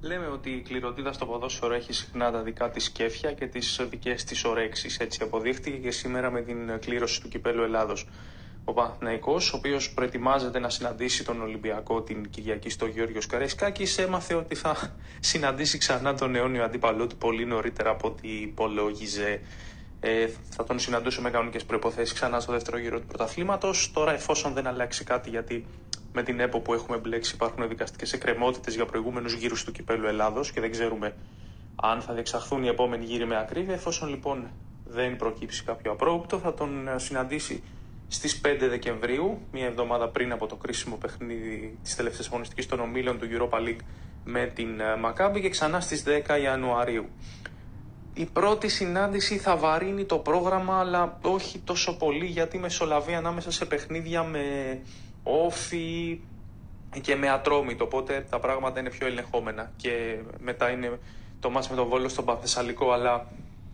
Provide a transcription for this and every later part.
Λέμε ότι η κληροτίδα στο ποδόσφαιρο έχει συχνά τα δικά της κέφια και τις δικές της ωρέξει. Έτσι αποδείχτηκε και σήμερα με την κλήρωση του κυπέλου Ελλάδος. Ο Παναθυναϊκό, ο οποίος προετοιμάζεται να συναντήσει τον Ολυμπιακό την Κυριακή στο Γιώργο Καραϊσκάκη, έμαθε ότι θα συναντήσει ξανά τον αιώνιο αντίπαλό του πολύ νωρίτερα από ό,τι υπολόγιζε. Ε, θα τον συναντούσε με κανονικές προποθέσει ξανά στο δεύτερο γύρο του πρωταθλήματος. Τώρα, εφόσον δεν αλλάξει κάτι, γιατί με την ΕΠΟ που έχουμε μπλέξει υπάρχουν δικαστικές εκκρεμότητες για προηγούμενους γύρους του κυπέλου Ελλάδος και δεν ξέρουμε αν θα διεξαχθούν οι επόμενοι γύροι με ακρίβεια. Εφόσον λοιπόν δεν προκύψει κάποιο απρόοπτο, θα τον ε, συναντήσει στις 5 Δεκεμβρίου, μία εβδομάδα πριν από το κρίσιμο παιχνίδι της τελευταίας αγωνιστικής των ομίλων του Europa League με την ε, Μακάμπη και ξανά στις 10 Ιανουαρίου. Η πρώτη συνάντηση θα βαρύνει το πρόγραμμα, αλλά όχι τόσο πολύ γιατί μεσολαβεί ανάμεσα σε παιχνίδια με όφη και με ατρόμητο, οπότε τα πράγματα είναι πιο ελεγχόμενα και μετά είναι το μάτς με τον Βόλο στον Παθεσσαλικό, αλλά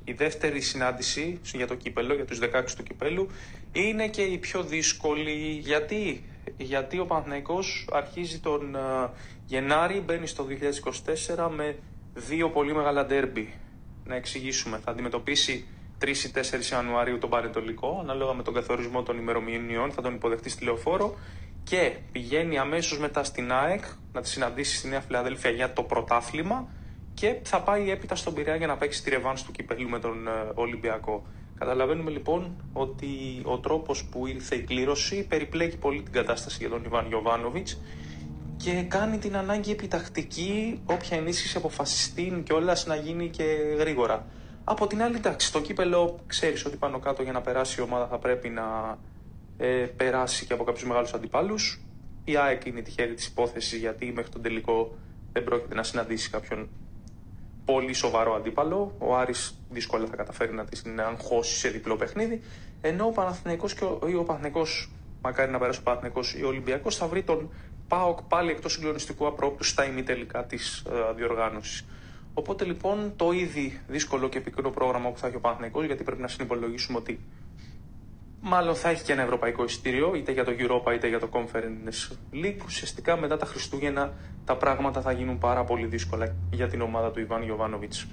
η δεύτερη συνάντηση για το κύπελο, για τους 16 του κυπέλου, είναι και η πιο δύσκολη. Γιατί, Γιατί ο Παναθηναϊκός αρχίζει τον uh, Γενάρη, μπαίνει στο 2024 με δύο πολύ μεγάλα ντέρμπι. Να εξηγήσουμε, θα αντιμετωπίσει 3 ή 4 Ιανουαρίου τον Παρετολικό, ανάλογα με τον καθορισμό των ημερομηνιών, θα τον υποδεχτεί στη λεωφόρο και πηγαίνει αμέσως μετά στην ΑΕΚ να τη συναντήσει στη Νέα Φιλαδέλφια για το πρωτάθλημα και θα πάει έπειτα στον Πειραιά για να παίξει τη ρεβάνς του κυπέλου με τον ε, Ολυμπιακό. Καταλαβαίνουμε λοιπόν ότι ο τρόπος που ήρθε η κλήρωση περιπλέκει πολύ την κατάσταση για τον Ιβάν Γιωβάνοβιτς και κάνει την ανάγκη επιτακτική όποια ενίσχυση αποφασιστεί και όλας να γίνει και γρήγορα. Από την άλλη, εντάξει, το κύπελο ξέρεις ότι πάνω κάτω για να περάσει η ομάδα θα πρέπει να ε, περάσει και από κάποιους μεγάλους αντιπάλους. Η ΑΕΚ είναι τυχερή της υπόθεσης γιατί μέχρι τον τελικό δεν πρόκειται να συναντήσει κάποιον πολύ σοβαρό αντίπαλο. Ο Άρης δύσκολα θα καταφέρει να την αγχώσει σε διπλό παιχνίδι. Ενώ ο Παναθηναϊκός και ο, ή ο Παναθηναϊκός, μακάρι να περάσει ο Παναθηναϊκός ή ο Ολυμπιακός, θα βρει τον ΠΑΟΚ πάλι εκτός συγκλονιστικού απρόπτου στα ημιτελικά της ε, διοργάνωσης. Οπότε λοιπόν το ήδη δύσκολο και πικρό πρόγραμμα που θα έχει ο Παναθηναϊκός, γιατί πρέπει να συνυπολογίσουμε ότι μάλλον θα έχει και ένα ευρωπαϊκό εισιτήριο, είτε για το Europa είτε για το Conference League. Ουσιαστικά μετά τα Χριστούγεννα τα πράγματα θα γίνουν πάρα πολύ δύσκολα για την ομάδα του Ιβάν Γιοβάνοβιτς.